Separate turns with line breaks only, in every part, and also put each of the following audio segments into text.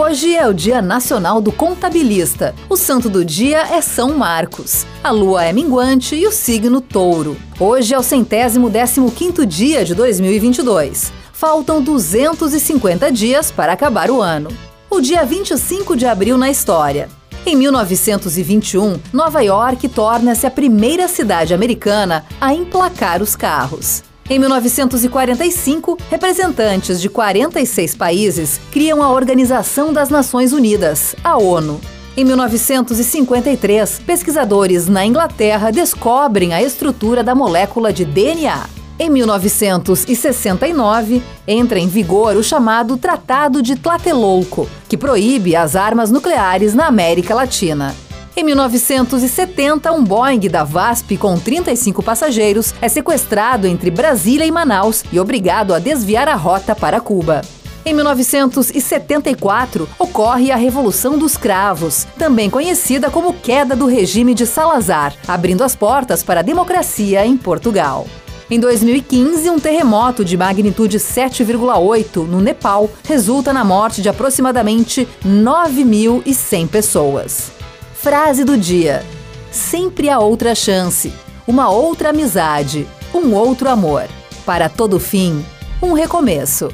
Hoje é o Dia Nacional do Contabilista. O santo do dia é São Marcos. A lua é minguante e o signo touro. Hoje é o centésimo décimo quinto dia de 2022. Faltam 250 dias para acabar o ano. O dia 25 de abril na história. Em 1921, Nova York torna-se a primeira cidade americana a emplacar os carros. Em 1945, representantes de 46 países criam a Organização das Nações Unidas, a ONU. Em 1953, pesquisadores na Inglaterra descobrem a estrutura da molécula de DNA. Em 1969, entra em vigor o chamado Tratado de Tlatelolco, que proíbe as armas nucleares na América Latina. Em 1970, um Boeing da VASP com 35 passageiros é sequestrado entre Brasília e Manaus e obrigado a desviar a rota para Cuba. Em 1974, ocorre a Revolução dos Cravos, também conhecida como queda do regime de Salazar, abrindo as portas para a democracia em Portugal. Em 2015, um terremoto de magnitude 7,8 no Nepal resulta na morte de aproximadamente 9.100 pessoas. Frase do dia: Sempre há outra chance, uma outra amizade, um outro amor. Para todo fim, um recomeço.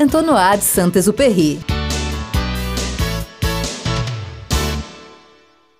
Antonoade Saint-Exupéry